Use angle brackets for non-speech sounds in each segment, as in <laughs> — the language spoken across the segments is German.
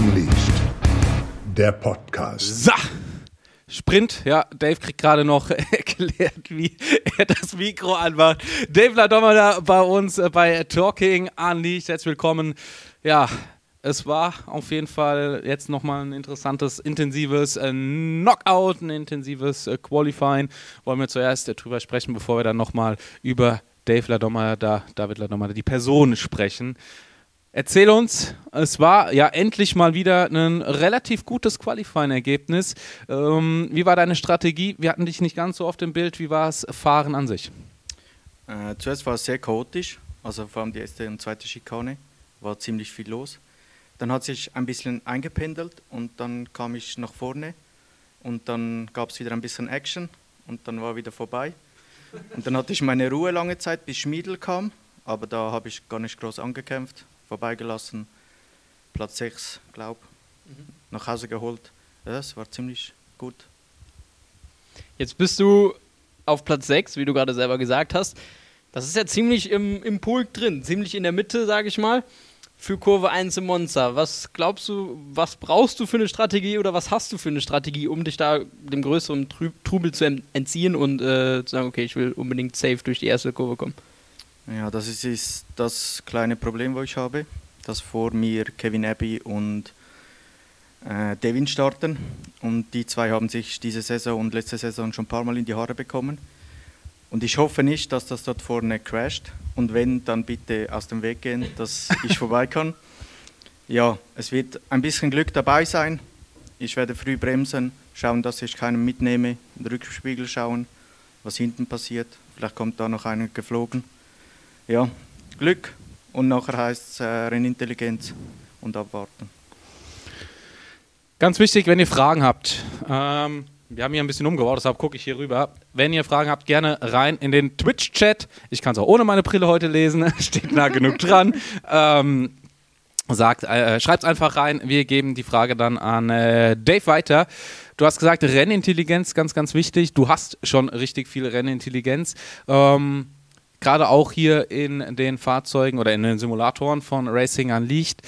Unleashed. Der Podcast. So. Sprint, ja, Dave kriegt gerade noch <laughs> erklärt, wie er das Mikro anmacht. Dave Ladommer bei uns äh, bei Talking Unleashed. Herzlich willkommen. Ja, es war auf jeden Fall jetzt nochmal ein interessantes, intensives äh, Knockout, ein intensives äh, Qualifying. Wollen wir zuerst drüber sprechen, bevor wir dann nochmal über Dave Ladommer, da, David Ladommer, die Person sprechen. Erzähl uns, es war ja endlich mal wieder ein relativ gutes Qualifying-Ergebnis. Ähm, wie war deine Strategie? Wir hatten dich nicht ganz so oft im Bild. Wie war es Fahren an sich? Äh, zuerst war es sehr chaotisch, also vor allem die erste und zweite Schikane war ziemlich viel los. Dann hat sich ein bisschen eingependelt und dann kam ich nach vorne und dann gab es wieder ein bisschen Action und dann war wieder vorbei. Und dann hatte ich meine Ruhe lange Zeit, bis Schmiedel kam, aber da habe ich gar nicht groß angekämpft vorbeigelassen. Platz 6, glaube mhm. nach Hause geholt. Das war ziemlich gut. Jetzt bist du auf Platz 6, wie du gerade selber gesagt hast. Das ist ja ziemlich im, im Pulk drin, ziemlich in der Mitte, sage ich mal, für Kurve 1 im Monster. Was glaubst du, was brauchst du für eine Strategie oder was hast du für eine Strategie, um dich da dem größeren Trubel zu entziehen und äh, zu sagen, okay, ich will unbedingt safe durch die erste Kurve kommen? Ja, das ist, ist das kleine Problem, wo ich habe, dass vor mir Kevin Abbey und äh, Devin starten. Und die zwei haben sich diese Saison und letzte Saison schon ein paar Mal in die Haare bekommen. Und ich hoffe nicht, dass das dort vorne crasht. Und wenn, dann bitte aus dem Weg gehen, dass ich vorbei kann. <laughs> Ja, es wird ein bisschen Glück dabei sein. Ich werde früh bremsen, schauen, dass ich keinen mitnehme, in den Rückspiegel schauen, was hinten passiert. Vielleicht kommt da noch einer geflogen ja, Glück und nachher heißt es äh, Rennintelligenz und abwarten. Ganz wichtig, wenn ihr Fragen habt, ähm, wir haben hier ein bisschen umgebaut, deshalb gucke ich hier rüber. Wenn ihr Fragen habt, gerne rein in den Twitch-Chat. Ich kann es auch ohne meine Brille heute lesen, <laughs> steht nah genug dran. Ähm, sagt, äh, schreibt einfach rein. Wir geben die Frage dann an äh, Dave weiter. Du hast gesagt, Rennintelligenz, ganz, ganz wichtig. Du hast schon richtig viel Rennintelligenz. Ähm, gerade auch hier in den Fahrzeugen oder in den Simulatoren von Racing Unleashed.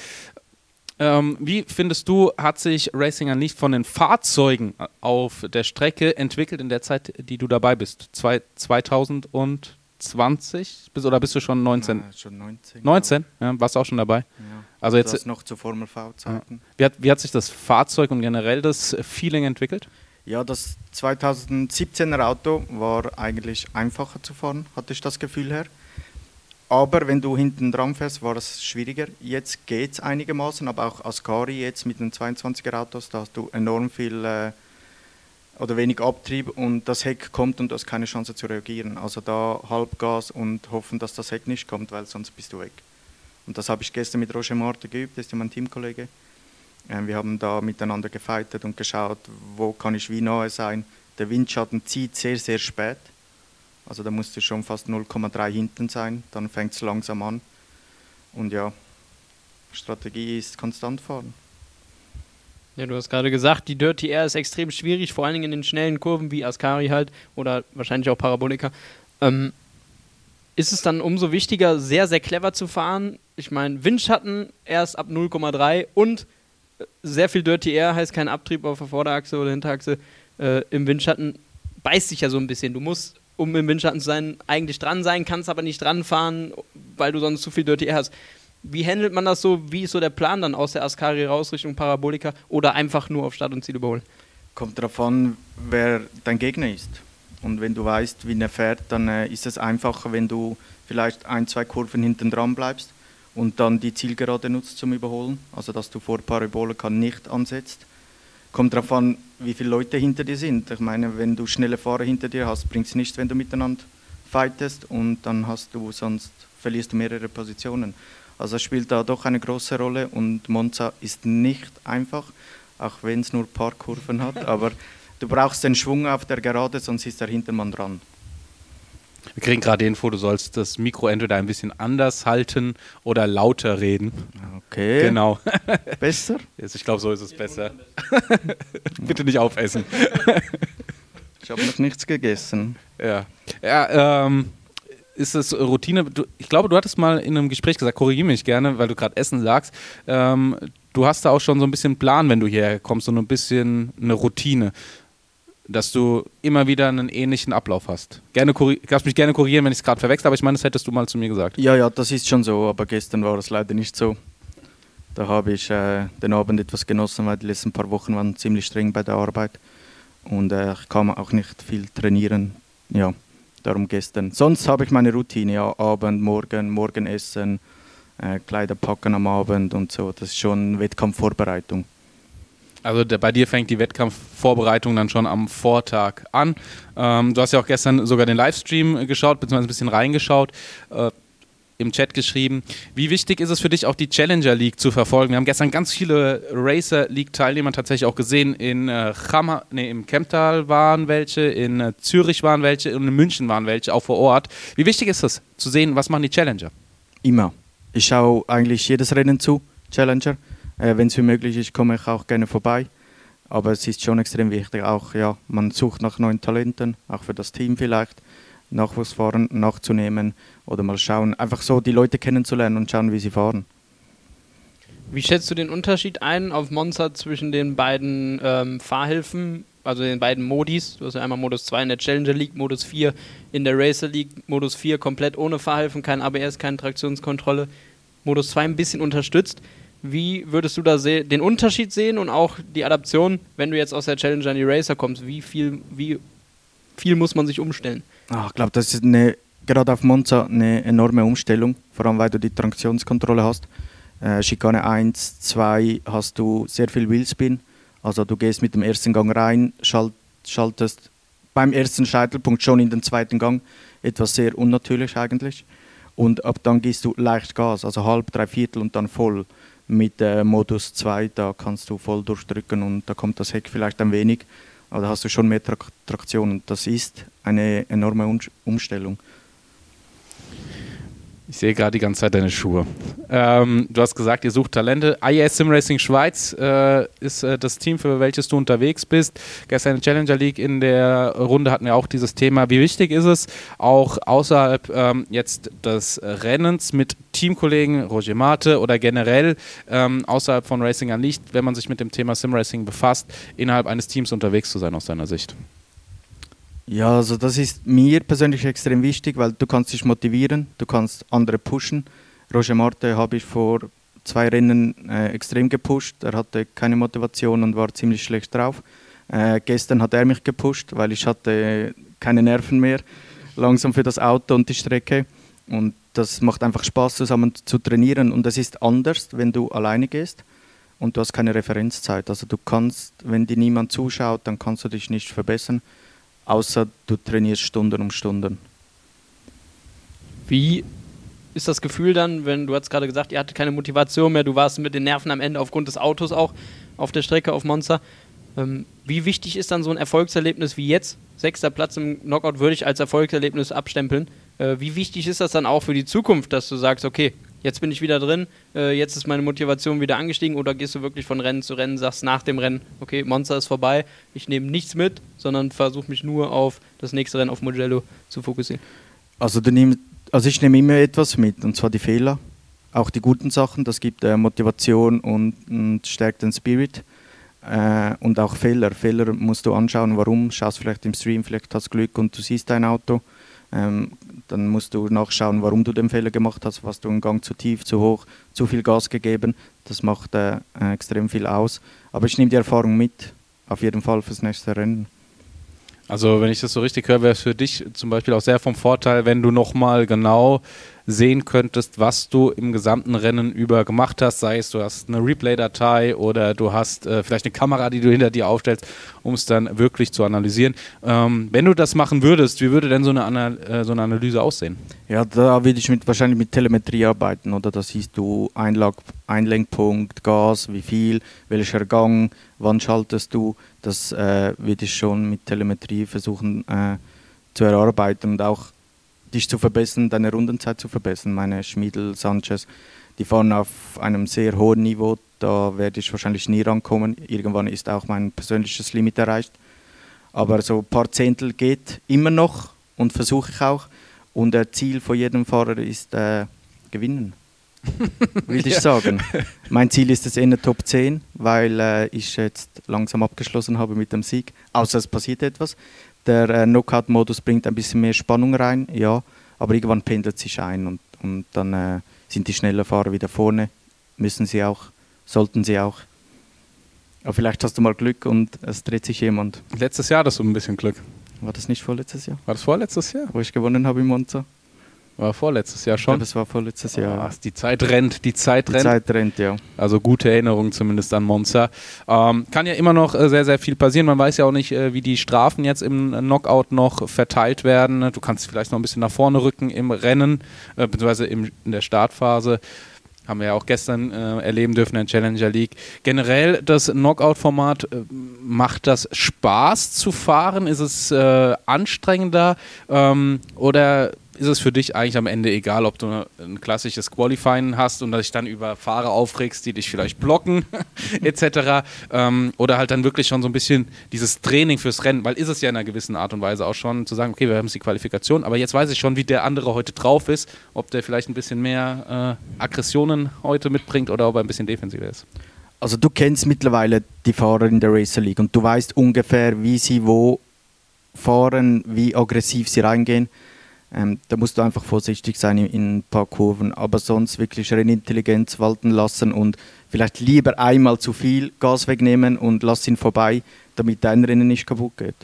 Ähm, wie findest du, hat sich Racing Unleashed von den Fahrzeugen auf der Strecke entwickelt in der Zeit, die du dabei bist? Zwei, 2020 bist, oder bist du schon 19? Ja, schon 19. 19? Ja, warst du auch schon dabei? Ja. Also jetzt das noch zu Formel V-Zeiten. Wie, wie hat sich das Fahrzeug und generell das Feeling entwickelt? Ja, das 2017er Auto war eigentlich einfacher zu fahren, hatte ich das Gefühl her. Aber wenn du hinten dran fährst, war es schwieriger. Jetzt geht es einigermaßen, aber auch Ascari jetzt mit den 22er Autos, da hast du enorm viel äh, oder wenig Abtrieb und das Heck kommt und du hast keine Chance zu reagieren. Also da Halbgas und hoffen, dass das Heck nicht kommt, weil sonst bist du weg. Und das habe ich gestern mit Roger Marte geübt, das ist ja mein Teamkollege. Ähm, wir haben da miteinander gefightet und geschaut, wo kann ich wie nahe sein. Der Windschatten zieht sehr, sehr spät. Also da musst du schon fast 0,3 hinten sein, dann fängt es langsam an. Und ja, Strategie ist konstant fahren. Ja, du hast gerade gesagt, die Dirty Air ist extrem schwierig, vor allen Dingen in den schnellen Kurven wie Ascari halt oder wahrscheinlich auch Parabolika. Ähm, ist es dann umso wichtiger, sehr, sehr clever zu fahren? Ich meine, Windschatten erst ab 0,3 und sehr viel Dirty Air heißt kein Abtrieb auf der Vorderachse oder Hinterachse. Äh, Im Windschatten beißt sich ja so ein bisschen. Du musst, um im Windschatten zu sein, eigentlich dran sein, kannst aber nicht dran fahren, weil du sonst zu viel Dirty Air hast. Wie handelt man das so? Wie ist so der Plan dann aus der Ascari raus Richtung Parabolika oder einfach nur auf Start und Ziel überholen? Kommt darauf an, wer dein Gegner ist. Und wenn du weißt, wie er fährt, dann äh, ist es einfacher, wenn du vielleicht ein, zwei Kurven hinten dran bleibst und dann die Zielgerade nutzt zum Überholen, also dass du vor Parabolika nicht ansetzt. Kommt darauf an, wie viele Leute hinter dir sind. Ich meine, wenn du schnelle Fahrer hinter dir hast, bringt es nichts, wenn du miteinander fightest und dann hast du sonst verlierst du mehrere Positionen. Also es spielt da doch eine große Rolle und Monza ist nicht einfach, auch wenn es nur ein paar Kurven hat, <laughs> aber du brauchst den Schwung auf der Gerade, sonst ist der Hintermann dran. Wir kriegen gerade die Info, du sollst das Mikro entweder ein bisschen anders halten oder lauter reden. Okay. Genau. <laughs> Besser? Ich glaube, so ist es besser. <laughs> Bitte nicht aufessen. <laughs> ich habe noch nichts gegessen. Ja. Ja, ähm, ist es Routine? Du, ich glaube, du hattest mal in einem Gespräch gesagt, korrigiere mich gerne, weil du gerade Essen sagst. Ähm, du hast da auch schon so ein bisschen Plan, wenn du hierher kommst, so ein bisschen eine Routine, dass du immer wieder einen ähnlichen Ablauf hast. Gerne kannst mich gerne korrigieren, wenn ich es gerade verwechsel, aber ich meine, das hättest du mal zu mir gesagt. Ja, ja, das ist schon so, aber gestern war es leider nicht so. Da habe ich äh, den Abend etwas genossen, weil die letzten paar Wochen waren ziemlich streng bei der Arbeit und äh, ich kann auch nicht viel trainieren. Ja, darum gestern. Sonst habe ich meine Routine, ja, Abend, Morgen, Morgenessen, äh, Kleider packen am Abend und so. Das ist schon Wettkampfvorbereitung. Also der, bei dir fängt die Wettkampfvorbereitung dann schon am Vortag an. Ähm, du hast ja auch gestern sogar den Livestream geschaut, beziehungsweise ein bisschen reingeschaut. Äh, im Chat geschrieben. Wie wichtig ist es für dich, auch die Challenger League zu verfolgen? Wir haben gestern ganz viele Racer League-Teilnehmer tatsächlich auch gesehen. In äh, nee, im Kemptal waren welche, in äh, Zürich waren welche und in München waren welche, auch vor Ort. Wie wichtig ist es, zu sehen, was machen die Challenger? Immer. Ich schaue eigentlich jedes Rennen zu, Challenger. Äh, Wenn es wie möglich ist, komme ich auch gerne vorbei. Aber es ist schon extrem wichtig, auch ja, man sucht nach neuen Talenten, auch für das Team vielleicht, Nachwuchsfahren nachzunehmen oder mal schauen, einfach so die Leute kennenzulernen und schauen, wie sie fahren. Wie schätzt du den Unterschied ein auf Monza zwischen den beiden ähm, Fahrhilfen, also den beiden Modis? Du hast ja einmal Modus 2 in der Challenger League, Modus 4 in der Racer League, Modus 4 komplett ohne Fahrhilfen, kein ABS, keine Traktionskontrolle, Modus 2 ein bisschen unterstützt. Wie würdest du da den Unterschied sehen und auch die Adaption, wenn du jetzt aus der Challenger in die Racer kommst? Wie viel, wie viel muss man sich umstellen? Ach, ich glaube, das ist eine, gerade auf Monza eine enorme Umstellung, vor allem weil du die Traktionskontrolle hast. Äh, Schikane 1, 2 hast du sehr viel Wheelspin. Also du gehst mit dem ersten Gang rein, schalt, schaltest beim ersten Scheitelpunkt schon in den zweiten Gang. Etwas sehr unnatürlich eigentlich. Und ab dann gehst du leicht Gas, also halb, drei Viertel und dann voll mit äh, Modus 2, da kannst du voll durchdrücken und da kommt das Heck vielleicht ein wenig, aber da hast du schon mehr Traktion und das ist eine enorme Umstellung. Ich sehe gerade die ganze Zeit deine Schuhe. Ähm, du hast gesagt, ihr sucht Talente. IAS Sim Racing Schweiz äh, ist äh, das Team, für welches du unterwegs bist. Gestern in der Challenger League in der Runde hatten wir auch dieses Thema. Wie wichtig ist es, auch außerhalb ähm, jetzt des Rennens mit Teamkollegen, Roger Mate oder generell ähm, außerhalb von Racing an Licht, wenn man sich mit dem Thema Sim Racing befasst, innerhalb eines Teams unterwegs zu sein aus deiner Sicht? Ja, also das ist mir persönlich extrem wichtig, weil du kannst dich motivieren, du kannst andere pushen. Roger Marte habe ich vor zwei Rennen äh, extrem gepusht. Er hatte keine Motivation und war ziemlich schlecht drauf. Äh, gestern hat er mich gepusht, weil ich hatte keine Nerven mehr, langsam für das Auto und die Strecke. Und das macht einfach Spaß, zusammen zu trainieren. Und es ist anders, wenn du alleine gehst und du hast keine Referenzzeit. Also du kannst, wenn dir niemand zuschaut, dann kannst du dich nicht verbessern außer du trainierst Stunden um Stunden. Wie ist das Gefühl dann, wenn du hast gerade gesagt, ihr hattet keine Motivation mehr, du warst mit den Nerven am Ende aufgrund des Autos auch auf der Strecke auf Monster. Ähm, wie wichtig ist dann so ein Erfolgserlebnis wie jetzt? Sechster Platz im Knockout würde ich als Erfolgserlebnis abstempeln. Äh, wie wichtig ist das dann auch für die Zukunft, dass du sagst, okay, jetzt bin ich wieder drin, äh, jetzt ist meine Motivation wieder angestiegen oder gehst du wirklich von Rennen zu Rennen, sagst nach dem Rennen, okay, Monster ist vorbei, ich nehme nichts mit, sondern versuche mich nur auf das nächste Rennen auf Mugello zu fokussieren? Also, du nehm, also ich nehme immer etwas mit, und zwar die Fehler, auch die guten Sachen, das gibt äh, Motivation und, und, stärkt den Spirit. Äh, und auch Fehler. Fehler musst du anschauen, warum, schaust vielleicht im Stream, vielleicht hast du Glück und du siehst dein Auto. Ähm, dann musst du nachschauen, warum du den Fehler gemacht hast. Hast du einen Gang zu tief, zu hoch, zu viel Gas gegeben? Das macht äh, extrem viel aus. Aber ich nehme die Erfahrung mit, auf jeden Fall fürs nächste Rennen. Also, wenn ich das so richtig höre, wäre es für dich zum Beispiel auch sehr vom Vorteil, wenn du nochmal genau sehen könntest, was du im gesamten Rennen über gemacht hast. Sei es, du hast eine Replay-Datei oder du hast äh, vielleicht eine Kamera, die du hinter dir aufstellst, um es dann wirklich zu analysieren. Ähm, wenn du das machen würdest, wie würde denn so eine, Anal äh, so eine Analyse aussehen? Ja, da würde ich mit, wahrscheinlich mit Telemetrie arbeiten, oder? Da siehst du Einlag Einlenkpunkt, Gas, wie viel, welcher Gang, wann schaltest du. Das äh, würde ich schon mit Telemetrie versuchen äh, zu erarbeiten und auch dich zu verbessern, deine Rundenzeit zu verbessern. Meine Schmiedel, Sanchez, die fahren auf einem sehr hohen Niveau. Da werde ich wahrscheinlich nie rankommen. Irgendwann ist auch mein persönliches Limit erreicht. Aber so ein paar Zehntel geht immer noch und versuche ich auch. Und das Ziel von jedem Fahrer ist äh, gewinnen. Würde ich sagen. <laughs> Mein Ziel ist es eher Top 10, weil äh, ich jetzt langsam abgeschlossen habe mit dem Sieg. Außer es passiert etwas. Der äh, Knockout-Modus bringt ein bisschen mehr Spannung rein, ja, aber irgendwann pendelt sich ein und, und dann äh, sind die schnellen Fahrer wieder vorne. Müssen sie auch, sollten sie auch. Aber vielleicht hast du mal Glück und es dreht sich jemand. Letztes Jahr hattest du ein bisschen Glück. War das nicht vorletztes Jahr, War das vorletztes Jahr? wo ich gewonnen habe in Monza? War vorletztes Jahr Ja, schon. das war vorletztes Jahr. Ah, die Zeit rennt, die Zeit Die rennt. Zeit rennt, ja. Also gute Erinnerung zumindest an Monza. Ähm, kann ja immer noch äh, sehr, sehr viel passieren. Man weiß ja auch nicht, äh, wie die Strafen jetzt im Knockout noch verteilt werden. Du kannst vielleicht noch ein bisschen nach vorne rücken im Rennen, äh, beziehungsweise im, in der Startphase. Haben wir ja auch gestern äh, erleben dürfen in der Challenger League. Generell das Knockout-Format, äh, macht das Spaß zu fahren? Ist es äh, anstrengender? Ähm, oder ist es für dich eigentlich am Ende egal, ob du ein klassisches Qualifying hast und dich dann über Fahrer aufregst, die dich vielleicht blocken, <laughs> etc. Ähm, oder halt dann wirklich schon so ein bisschen dieses Training fürs Rennen, weil ist es ja in einer gewissen Art und Weise auch schon zu sagen, okay, wir haben die Qualifikation, aber jetzt weiß ich schon, wie der andere heute drauf ist, ob der vielleicht ein bisschen mehr äh, Aggressionen heute mitbringt oder ob er ein bisschen defensiver ist. Also du kennst mittlerweile die Fahrer in der Racer League und du weißt ungefähr, wie sie wo fahren, wie aggressiv sie reingehen. Ähm, da musst du einfach vorsichtig sein in, in ein paar Kurven, aber sonst wirklich Rennintelligenz walten lassen und vielleicht lieber einmal zu viel Gas wegnehmen und lass ihn vorbei, damit dein Rennen nicht kaputt geht.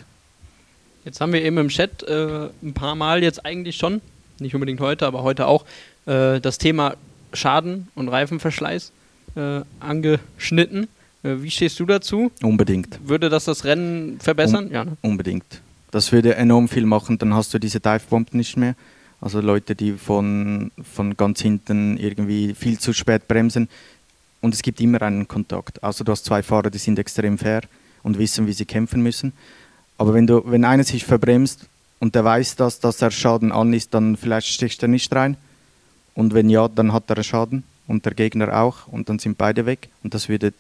Jetzt haben wir eben im Chat äh, ein paar Mal jetzt eigentlich schon, nicht unbedingt heute, aber heute auch, äh, das Thema Schaden und Reifenverschleiß äh, angeschnitten. Äh, wie stehst du dazu? Unbedingt. Würde das das Rennen verbessern? ja, ne? Unbedingt. Das würde enorm viel machen, dann hast du diese Divebomben nicht mehr. Also Leute, die von, von ganz hinten irgendwie viel zu spät bremsen. Und es gibt immer einen Kontakt. Also du hast zwei Fahrer, die sind extrem fair und wissen, wie sie kämpfen müssen. Aber wenn, du, wenn einer sich verbremst und der weiß, dass, dass er Schaden an ist, dann vielleicht sticht er nicht rein. Und wenn ja, dann hat er Schaden und der Gegner auch und dann sind beide weg. Und das würde,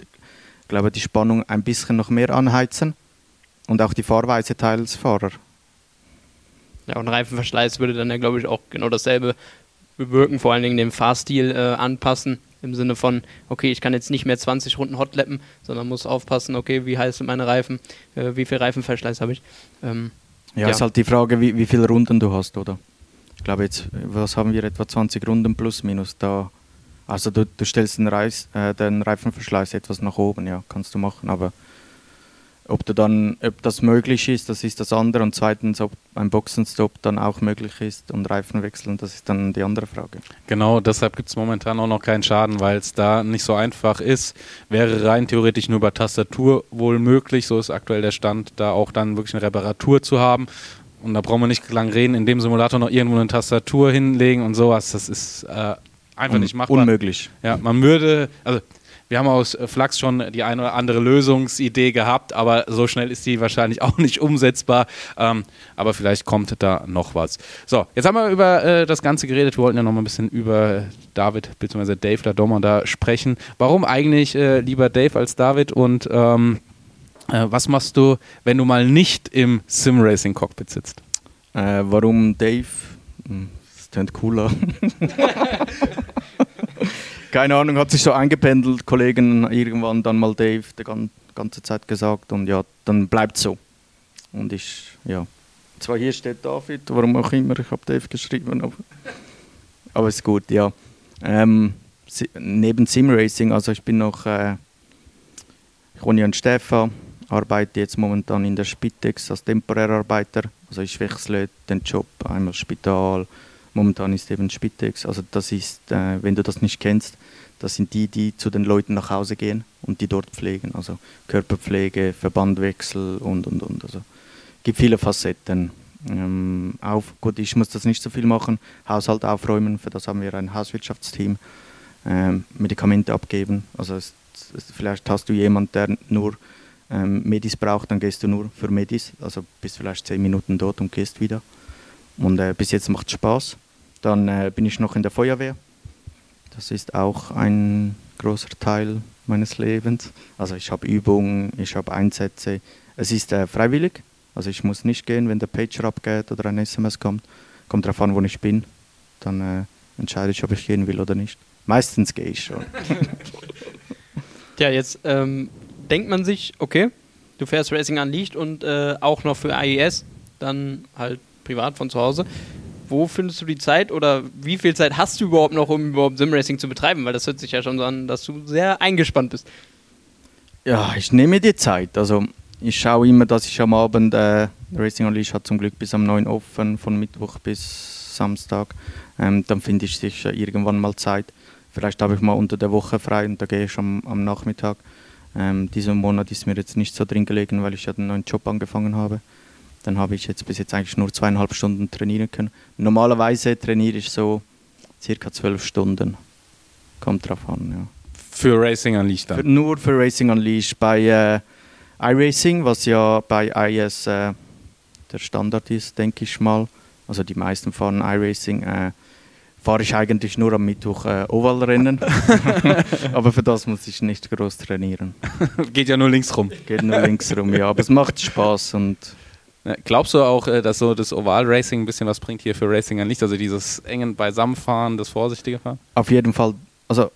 glaube ich, die Spannung ein bisschen noch mehr anheizen und auch die Fahrweise teils Fahrer. Ja, und Reifenverschleiß würde dann ja, glaube ich, auch genau dasselbe bewirken, vor allen Dingen den Fahrstil äh, anpassen, im Sinne von, okay, ich kann jetzt nicht mehr 20 Runden hotlappen, sondern muss aufpassen, okay, wie heiß sind meine Reifen, äh, wie viel Reifenverschleiß habe ich. Ähm, Ja, Ja. ist halt die Frage, wie, wie viele Runden du hast, oder? Ich glaube jetzt, was haben wir, etwa 20 Runden plus minus da. Also du, du stellst den, Reis, äh, den Reifenverschleiß etwas nach oben, ja, kannst du machen, aber ob du dann, ob das möglich ist, das ist das andere und zweitens, ob ein Boxenstopp dann auch möglich ist und Reifen wechseln, das ist dann die andere Frage. Genau, deshalb gibt es momentan auch noch keinen Schaden, weil es da nicht so einfach ist. Wäre rein theoretisch nur über Tastatur wohl möglich, so ist aktuell der Stand, da auch dann wirklich eine Reparatur zu haben. Und da brauchen wir nicht lang reden, in dem Simulator noch irgendwo eine Tastatur hinlegen und sowas. Das ist äh, einfach Un- nicht machbar. Unmöglich. Ja, man würde, also wir haben aus äh, Flux schon die eine oder andere Lösungsidee gehabt, aber so schnell ist die wahrscheinlich <laughs> auch nicht umsetzbar. Ähm, aber vielleicht kommt da noch was. So, jetzt haben wir über äh, das Ganze geredet. Wir wollten ja noch mal ein bisschen über David bzw. Dave Ladommer da sprechen. Warum eigentlich äh, lieber Dave als David und ähm, äh, was machst du, wenn du mal nicht im Sim-Racing-Cockpit sitzt? Äh, warum Dave? Hm, Das klingt cooler. <laughs> <laughs> Keine Ahnung, hat sich so eingependelt, Kollegen irgendwann dann mal Dave die gan ganze Zeit gesagt und ja, dann bleibt so. Und ich, ja. Zwar hier steht David, warum auch immer, ich habe Dave geschrieben, aber, aber ist gut, ja. Ähm, si neben Simracing, also ich bin noch, äh, ich wohne ja in Stefan, arbeite jetzt momentan in der Spitex als Temporärarbeiter. Also ich wechsle den Job, einmal Spital, momentan ist eben Spitex. Also das ist, äh, wenn du das nicht kennst, das sind die, die zu den Leuten nach Hause gehen und die dort pflegen. Also Körperpflege, Verbandwechsel und und und. Also gibt viele Facetten. Ähm, auf, gut, ich muss das nicht so viel machen. Haushalt aufräumen, für das haben wir ein Hauswirtschaftsteam. Ähm, Medikamente abgeben. Also es, es, vielleicht hast du jemanden, der nur ähm, Medis braucht, dann gehst du nur für Medis. Also bist vielleicht zehn Minuten dort und gehst wieder. Und äh, bis jetzt macht es Spaß. Dann äh, bin ich noch in der Feuerwehr. Das ist auch ein großer Teil meines Lebens. Also ich habe Übungen, ich habe Einsätze. Es ist äh, freiwillig. Also ich muss nicht gehen, wenn der Pager abgeht oder ein SMS kommt. Kommt darauf an, wo ich bin. Dann äh, entscheide ich, ob ich gehen will oder nicht. Meistens gehe ich schon. <laughs> Ja, jetzt ähm, denkt man sich, okay, du fährst Racing Unleashed und äh, auch noch für AES, dann halt privat von zu Hause. Wo findest du die Zeit oder wie viel Zeit hast du überhaupt noch, um überhaupt Simracing zu betreiben? Weil das hört sich ja schon so an, dass du sehr eingespannt bist. Ja, ich nehme die Zeit. Also ich schaue immer, dass ich am Abend, äh, Racing Unleashed hat zum Glück bis am 9 offen, von Mittwoch bis Samstag. Ähm, dann finde ich sicher irgendwann mal Zeit. Vielleicht habe ich mal unter der Woche frei und da gehe ich am, am Nachmittag. Ähm, diesen Monat ist mir jetzt nicht so drin gelegen, weil ich ja einen neuen Job angefangen habe. Dann habe ich jetzt bis jetzt eigentlich nur zweieinhalb Stunden trainieren können. Normalerweise trainiere ich so circa zwölf Stunden. Kommt drauf an, ja. Für Racing Unleashed Für, dann. nur für Racing Unleashed. Bei äh, iRacing, was ja bei IS äh, der Standard ist, denke ich mal, also die meisten fahren iRacing, äh, fahre ich eigentlich nur am Mittwoch äh, Ovalrennen. <laughs> <laughs> aber für das muss ich nicht groß trainieren. Geht ja nur links rum. Geht nur links rum, ja. Aber es macht Spaß und Glaubst du auch, äh, dass so das Oval Racing ein bisschen was bringt hier für Racing Unleashed? Also dieses engen Beisammenfahren, das vorsichtige Fahren? auf jeden Fall, also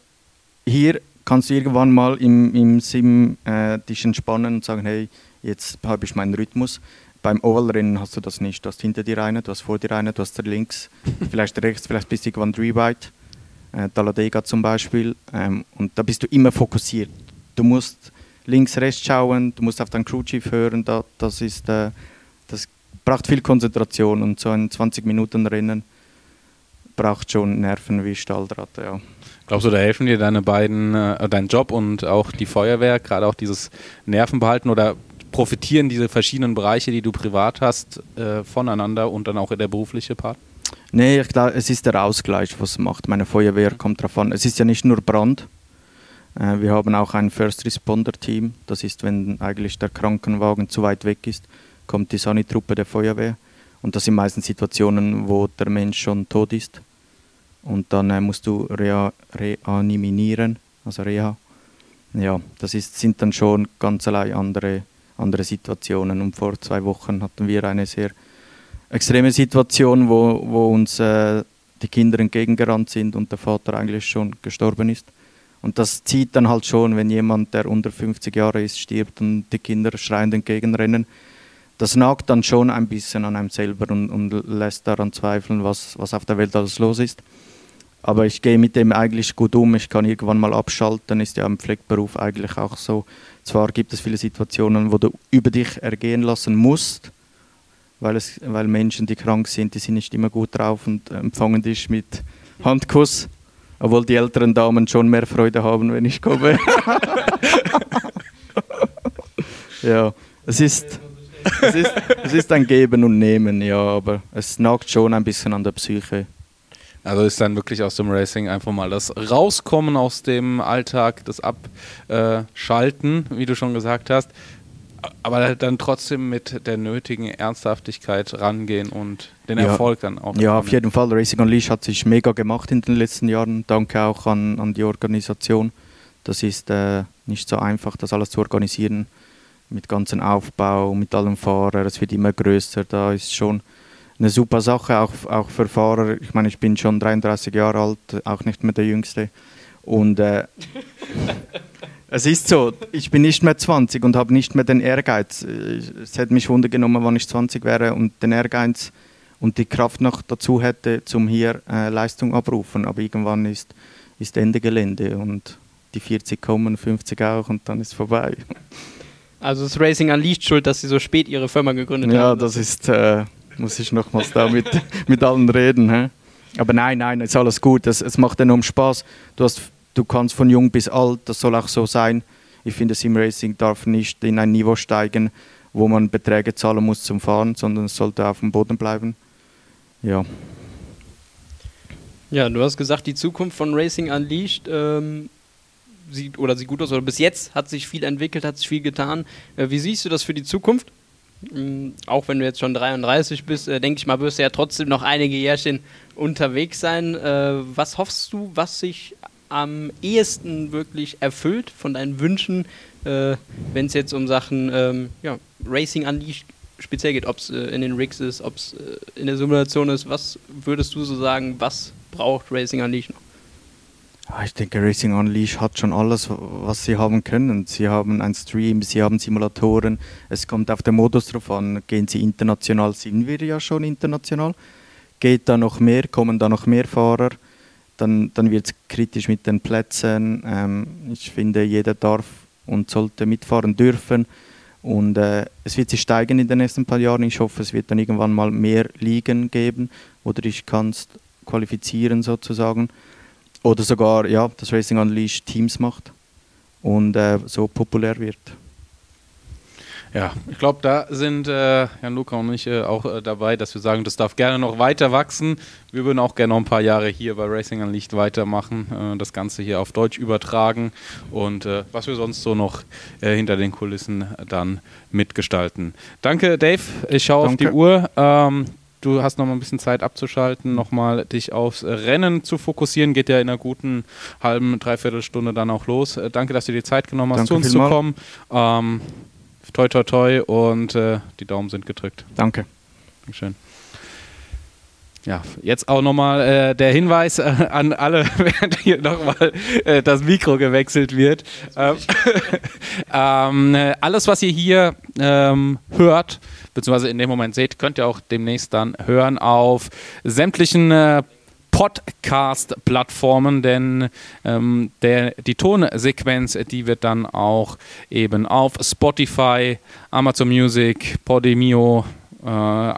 hier kannst du irgendwann mal im, im Sim äh, dich entspannen und sagen, hey, jetzt habe ich meinen Rhythmus. Beim Ovalrennen hast du das nicht. Du hast hinter dir eine, du hast vor dir eine, du hast links, <laughs> vielleicht rechts, vielleicht bist du irgendwann Rewide, äh, Talladega zum Beispiel. Ähm, und da bist du immer fokussiert. Du musst links, rechts schauen, du musst auf dein Crewchief hören. Da, das, ist, äh, das braucht viel Konzentration und so ein 20-Minuten-Rennen braucht schon Nerven wie Stahldraht. Ja. Glaubst du, da helfen dir deine beiden, äh, dein Job und auch die Feuerwehr, gerade auch dieses Nervenbehalten oder profitieren diese verschiedenen Bereiche, die du privat hast, äh, voneinander und dann auch der berufliche Part? Nee, ich glaube, es ist der Ausgleich, was es macht. Meine Feuerwehr kommt drauf an. Es ist ja nicht nur Brand. Äh, wir haben auch ein First Responder Team. Das ist, wenn eigentlich der Krankenwagen zu weit weg ist, kommt die Sanitruppe der Feuerwehr. Und das sind meistens Situationen, wo der Mensch schon tot ist. Und dann äh, musst du rea reanimieren, also Reha. Ja, das ist, sind dann schon ganz andere, andere Situationen. Und vor zwei Wochen hatten wir eine sehr extreme Situation, wo, wo uns äh, die Kinder entgegengerannt sind und der Vater eigentlich schon gestorben ist. Und das zieht dann halt schon, wenn jemand, der unter 50 Jahre ist, stirbt und die Kinder schreiend entgegenrennen. Das nagt dann schon ein bisschen an einem selber und, und lässt daran zweifeln, was, was auf der Welt alles los ist. Aber ich gehe mit dem eigentlich gut um. Ich kann irgendwann mal abschalten, ist ja im Pflegeberuf eigentlich auch so. Zwar gibt es viele Situationen, wo du über dich ergehen lassen musst, weil, es, weil Menschen, die krank sind, die sind nicht immer gut drauf und empfangen dich mit Handkuss. Obwohl die älteren Damen schon mehr Freude haben, wenn ich komme. <laughs> ja, es ist, es, ist, es ist ein Geben und Nehmen, ja, aber es nagt schon ein bisschen an der Psyche. Also ist dann wirklich aus dem Racing einfach mal das Rauskommen aus dem Alltag, das Abschalten, wie du schon gesagt hast, aber dann trotzdem mit der nötigen Ernsthaftigkeit rangehen und den Ja. Erfolg dann auch. Ja, auf jeden Fall. Racing Unleashed hat sich mega gemacht in den letzten Jahren. Danke auch an, an die Organisation. Das ist äh, nicht so einfach, das alles zu organisieren. Mit ganzen Aufbau, mit allen Fahrern. Es wird immer größer. Da ist schon eine super Sache, auch, auch für Fahrer. Ich meine, ich bin schon 33 Jahre alt, auch nicht mehr der Jüngste. Und äh, <laughs> es ist so, ich bin nicht mehr 20 und habe nicht mehr den Ehrgeiz. Es hätte mich Wunder genommen, wann ich 20 wäre und den Ehrgeiz und die Kraft noch dazu hätte, zum hier äh, Leistung abrufen. Aber irgendwann ist, ist Ende Gelände und die 40 kommen, 50 auch und dann ist vorbei. <laughs> Also ist Racing Unleashed schuld, dass sie so spät ihre Firma gegründet Ja, haben. das ist, äh, muss ich nochmals da mit, <laughs> mit allen reden. Hä? Aber nein, nein, ist alles gut. Es, es macht enorm Spaß. Du, hast, du kannst von jung bis alt, das soll auch so sein. Ich finde, Simracing darf nicht in ein Niveau steigen, wo man Beträge zahlen muss zum Fahren, sondern es sollte auf dem Boden bleiben. Ja, Ja, du hast gesagt, die Zukunft von Racing Unleashed ähm, sieht oder sieht gut aus. Oder bis jetzt hat sich viel entwickelt, hat sich viel getan. Äh, wie siehst du das für die Zukunft? Ähm, auch wenn du jetzt schon 33 bist, äh, denke ich mal, wirst du ja trotzdem noch einige Jährchen unterwegs sein. Äh, was hoffst du, was sich am ehesten wirklich erfüllt von deinen Wünschen, wenn es jetzt um Sachen ähm, ja, Racing Unleashed speziell geht, ob es in den Rigs ist, ob es in der Simulation ist, was würdest du so sagen, was braucht Racing Unleashed noch? Ah, Ich denke, Racing Unleashed hat schon alles, was sie haben können. Sie haben einen Stream, sie haben Simulatoren. Es kommt auf den Modus drauf an. Gehen sie international, sind wir ja schon international. Geht da noch mehr, kommen da noch mehr Fahrer, dann, dann wird es kritisch mit den Plätzen. Ähm, ich finde, jeder darf und sollte mitfahren dürfen. Und äh, es wird sich steigen in den nächsten paar Jahren. Ich hoffe, es wird dann irgendwann mal mehr Ligen geben oder ich kann es qualifizieren sozusagen. Oder sogar, ja, das Racing Unleashed Teams macht und äh, so populär wird. Ja, ich glaube, da sind äh, Jan Luca und ich äh, auch äh, dabei, dass wir sagen, das darf gerne noch weiter wachsen. Wir würden auch gerne noch ein paar Jahre hier bei Racing Unleashed weitermachen, äh, das Ganze hier auf Deutsch übertragen und äh, was wir sonst so noch äh, hinter den Kulissen dann mitgestalten. Danke, Dave. Ich schaue auf die. Uhr. Ähm, du hast noch mal ein bisschen Zeit abzuschalten, nochmal dich aufs Rennen zu fokussieren. Geht ja in einer guten halben, dreiviertel Stunde dann auch los. Äh, danke, dass du dir Zeit genommen hast, Danke zu uns zu kommen. Ähm, toi, toi, toi und äh, die Daumen sind gedrückt. Danke. Dankeschön. Ja, jetzt auch nochmal äh, der Hinweis äh, an alle, <laughs> während hier nochmal äh, das Mikro gewechselt wird. Ähm, <laughs> ähm, äh, alles, was ihr hier ähm, hört, beziehungsweise in dem Moment seht, könnt ihr auch demnächst dann hören auf sämtlichen äh, Podcast-Plattformen, denn ähm, der, die Tonsequenz, die wird dann auch eben auf Spotify, Amazon Music, Podimio, äh,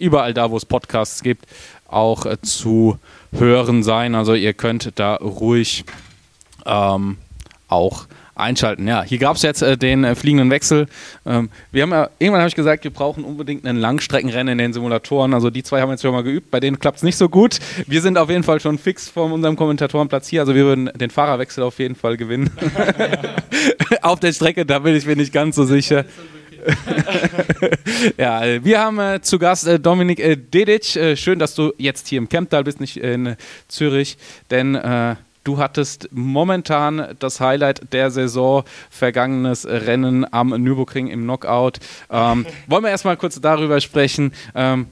überall da, wo es Podcasts gibt, auch äh, zu hören sein. Also ihr könnt da ruhig ähm, auch einschalten. Ja, hier gab es jetzt äh, den äh, fliegenden Wechsel. Ähm, wir haben ja, irgendwann habe ich gesagt, wir brauchen unbedingt einen Langstreckenrennen in den Simulatoren. Also die zwei haben wir jetzt schon mal geübt, bei denen klappt es nicht so gut. Wir sind auf jeden Fall schon fix von unserem Kommentatorenplatz hier. Also wir würden den Fahrerwechsel auf jeden Fall gewinnen. <laughs> <laughs> auf der Strecke, da bin ich mir nicht ganz so sicher. <laughs> ja, wir haben äh, zu Gast äh, Dominik äh, Dedic. Äh, schön, dass du jetzt hier im Kemptal bist, nicht in Zürich, denn äh, du hattest momentan das Highlight der Saison, vergangenes Rennen am Nürburgring im Knockout. Ähm, <laughs> wollen wir erstmal kurz darüber sprechen. Ähm,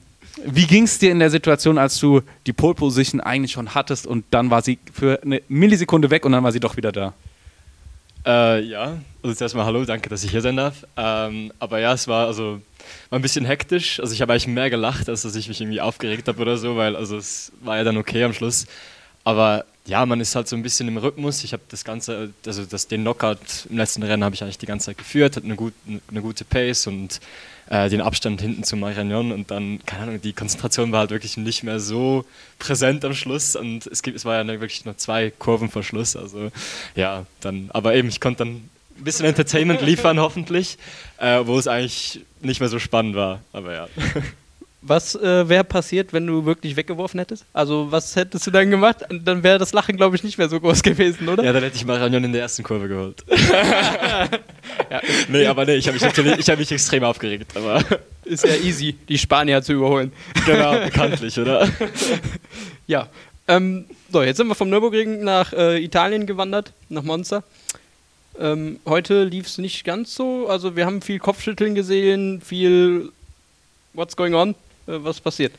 wie ging es dir in der Situation, als du die Pole Position eigentlich schon hattest und dann war sie für eine Millisekunde weg und dann war sie doch wieder da? Äh, ja, also zuerst mal hallo, danke, dass ich hier sein darf. Ähm, aber ja, es war also war ein bisschen hektisch. Also ich habe eigentlich mehr gelacht, als dass ich mich irgendwie aufgeregt habe oder so, weil also es war ja dann okay am Schluss. Aber ja, man ist halt so ein bisschen im Rhythmus. Ich habe das Ganze, also das, den Knockout im letzten Rennen habe ich eigentlich die ganze Zeit geführt, hatte eine, gut, eine gute Pace und äh, den Abstand hinten zu Marignon und dann, keine Ahnung, die Konzentration war halt wirklich nicht mehr so präsent am Schluss und es, gibt, es war ja wirklich nur zwei Kurven vor Schluss, also ja, dann, aber eben, ich konnte dann ein bisschen Entertainment liefern, hoffentlich, äh, wo es eigentlich nicht mehr so spannend war, aber ja. <laughs> Was äh, wäre passiert, wenn du wirklich weggeworfen hättest? Also, was hättest du dann gemacht? Dann wäre das Lachen, glaube ich, nicht mehr so groß <laughs> gewesen, oder? Ja, dann hätte ich Marignon in der ersten Kurve geholt. <laughs> Nee, aber nee, ich habe mich natürlich, ich habe mich extrem aufgeregt, aber <laughs> Ist ja easy, die Spanier zu überholen. genau, bekanntlich, oder? Ja. Ähm, so, jetzt sind wir vom Nürburgring nach äh, Italien gewandert, nach Monza. Ähm, heute lief es nicht ganz so. Also, wir haben viel Kopfschütteln gesehen, viel What's going on? Äh, was passiert?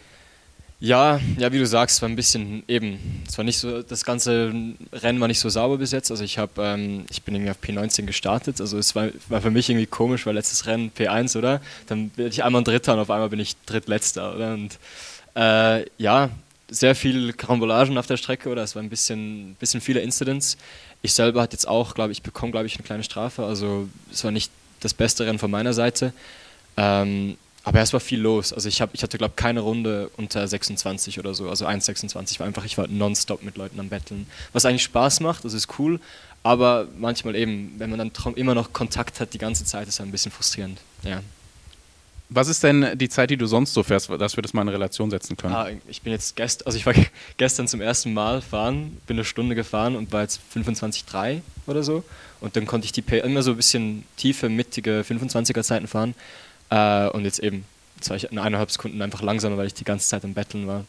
Ja, ja, wie du sagst, war ein bisschen eben, es war nicht so, das ganze Rennen war nicht so sauber bis jetzt. Also ich habe, ähm, ich bin irgendwie auf P19 gestartet. Also es war, war für mich irgendwie komisch, weil letztes Rennen P1, oder? Dann bin ich einmal ein Dritter und auf einmal bin ich Drittletzter, oder? Und äh, ja, sehr viel Karambolagen auf der Strecke, oder? Es war ein bisschen, bisschen viele Incidents. Ich selber hatte jetzt auch, glaube ich, bekomme, glaube ich, eine kleine Strafe. Also es war nicht das beste Rennen von meiner Seite. Ähm, aber es war viel los. Also ich, hab, ich hatte, glaube ich, keine Runde unter 26 oder so. Also 1,26 war einfach, ich war nonstop mit Leuten am Betteln. Was eigentlich Spaß macht, das ist cool. Aber manchmal eben, wenn man dann immer noch Kontakt hat die ganze Zeit, ist es ein bisschen frustrierend. Ja. Was ist denn die Zeit, die du sonst so fährst, dass wir das mal in Relation setzen können? Ah, ich bin jetzt gest also ich war <laughs> gestern zum ersten Mal fahren, bin eine Stunde gefahren und war jetzt 25,3 oder so. Und dann konnte ich die P immer so ein bisschen tiefe, mittige 25er Zeiten fahren. Äh, und jetzt eben, jetzt war ich in eineinhalb Sekunden einfach langsamer, weil ich die ganze Zeit am Betteln war.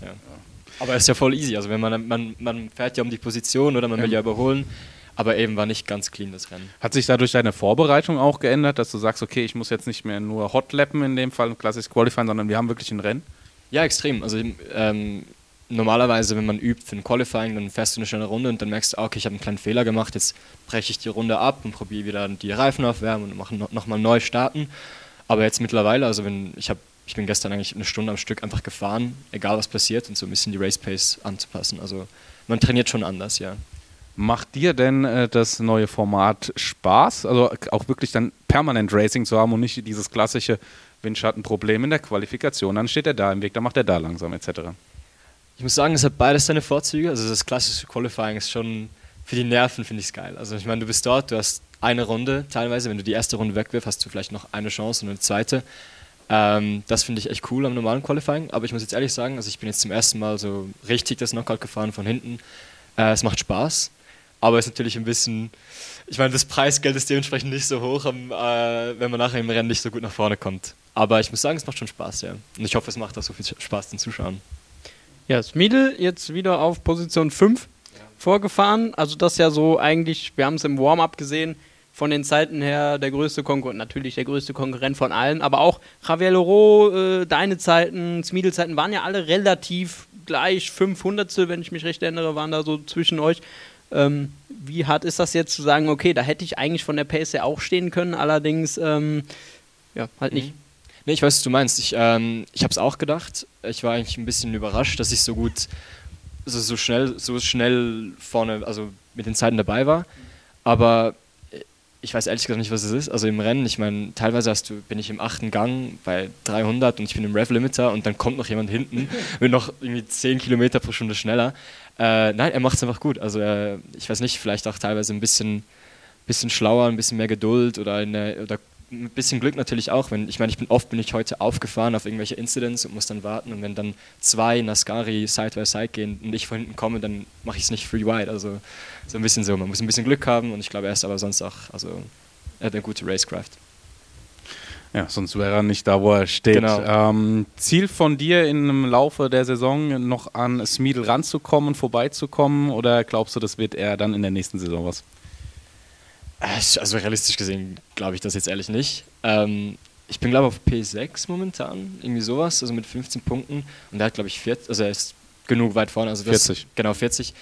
Ja. Aber es ist ja voll easy. Also wenn man, man, man fährt ja um die Position oder man will ja überholen. Aber eben war nicht ganz clean das Rennen. Hat sich dadurch deine Vorbereitung auch geändert, dass du sagst, okay, ich muss jetzt nicht mehr nur Hotlappen in dem Fall, klassisch Qualifying, sondern wir haben wirklich ein Rennen? Ja, extrem. Also ähm, normalerweise, wenn man übt für ein Qualifying, dann fährst du eine schnelle Runde und dann merkst du, ah, okay, ich habe einen kleinen Fehler gemacht, jetzt breche ich die Runde ab und probiere wieder die Reifen aufwärmen und mache nochmal neu starten. Aber jetzt mittlerweile, also wenn ich habe ich bin gestern eigentlich eine Stunde am Stück einfach gefahren, egal was passiert, und so ein bisschen die Race Pace anzupassen. Also man trainiert schon anders, ja. Macht dir denn äh, das neue Format Spaß? Also auch wirklich dann permanent Racing zu haben und nicht dieses klassische Windschattenproblem in der Qualifikation. Dann steht er da im Weg, dann macht er da langsam etc. Ich muss sagen, es hat beides seine Vorzüge. Also das klassische Qualifying ist schon für die Nerven, finde ich es geil. Also ich meine, du bist dort, du hast eine Runde teilweise. Wenn du die erste Runde wegwirfst, hast du vielleicht noch eine Chance und eine zweite. Ähm, das finde ich echt cool am normalen Qualifying. Aber ich muss jetzt ehrlich sagen, also ich bin jetzt zum ersten Mal so richtig das Knockout gefahren von hinten. Äh, es macht Spaß, aber es ist natürlich ein bisschen. Ich meine, das Preisgeld ist dementsprechend nicht so hoch, am, äh, wenn man nachher im Rennen nicht so gut nach vorne kommt. Aber ich muss sagen, es macht schon Spaß, ja. Und ich hoffe, es macht auch so viel Spaß den Zuschauern. Ja, Smidl jetzt wieder auf Position 5 ja. Vorgefahren. Also das ja so eigentlich, wir haben es im Warm-up gesehen, von den Zeiten her der größte Konkurrent, natürlich der größte Konkurrent von allen, aber auch Javier Loro, äh, deine Zeiten, Smiedel-Zeiten waren ja alle relativ gleich, 500 wenn ich mich recht erinnere, waren da so zwischen euch. Ähm, wie hart ist das jetzt zu sagen, okay, da hätte ich eigentlich von der Pace her auch stehen können, allerdings ähm, ja, halt nicht. Mhm. Nee, ich weiß, was du meinst. Ich, ähm, ich habe es auch gedacht. Ich war eigentlich ein bisschen überrascht, dass ich so gut, also so schnell, so schnell vorne, also mit den Zeiten dabei war. Aber ich weiß ehrlich gesagt nicht, was es ist. Also im Rennen, ich meine, teilweise hast du, bin ich im achten Gang bei 300 und ich bin im Rev-Limiter und dann kommt noch jemand hinten <laughs> mit noch irgendwie 10 Kilometer pro Stunde schneller. Äh, nein, er macht es einfach gut. Also äh, ich weiß nicht, vielleicht auch teilweise ein bisschen, bisschen schlauer, ein bisschen mehr Geduld oder, eine, oder ein bisschen Glück natürlich auch. Wenn, ich meine, ich bin oft bin ich heute aufgefahren auf irgendwelche Incidents und muss dann warten. Und wenn dann zwei Nascari Side by Side gehen und ich von hinten komme, dann mache ich es nicht free wide. Also so ein bisschen so. Man muss ein bisschen Glück haben und ich glaube, er ist aber sonst auch, also er hat eine gute Racecraft. Ja, sonst wäre er nicht da, wo er steht. Genau. Ähm, Ziel von dir im Laufe der Saison noch an Smeedle ranzukommen und vorbeizukommen oder glaubst du, das wird er dann in der nächsten Saison was? Äh, also realistisch gesehen glaube ich das jetzt ehrlich nicht. Ähm, ich bin glaube ich auf P6 momentan, irgendwie sowas, also mit 15 Punkten. Und er hat glaube ich 40, also er ist genug weit vorne. Also das, 40. Genau, 40.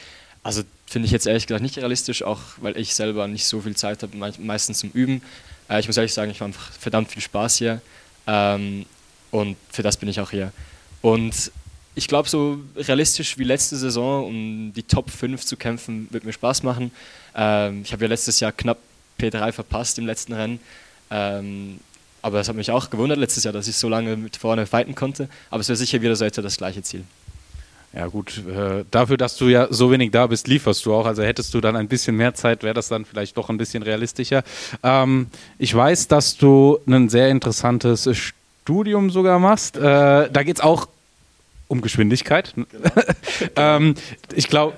Also finde ich jetzt ehrlich gesagt nicht realistisch, auch weil ich selber nicht so viel Zeit habe, meistens zum Üben. Äh, ich muss ehrlich sagen, ich habe einfach verdammt viel Spaß hier. Ähm, und für das bin ich auch hier. Und ich glaube, so realistisch wie letzte Saison, um die Top 5 zu kämpfen, wird mir Spaß machen. Ähm, ich habe ja letztes Jahr knapp P3 verpasst im letzten Rennen. Ähm, aber es hat mich auch gewundert letztes Jahr, dass ich so lange mit vorne fighten konnte. Aber es wäre sicher wieder so etwa das gleiche Ziel. Ja gut, äh, dafür, dass du ja so wenig da bist, lieferst du auch. Also hättest du dann ein bisschen mehr Zeit, wäre das dann vielleicht doch ein bisschen realistischer. Ähm, ich weiß, dass du ein sehr interessantes Studium sogar machst. Äh, da geht es auch um Geschwindigkeit. Genau. <laughs> ähm, ich glaube.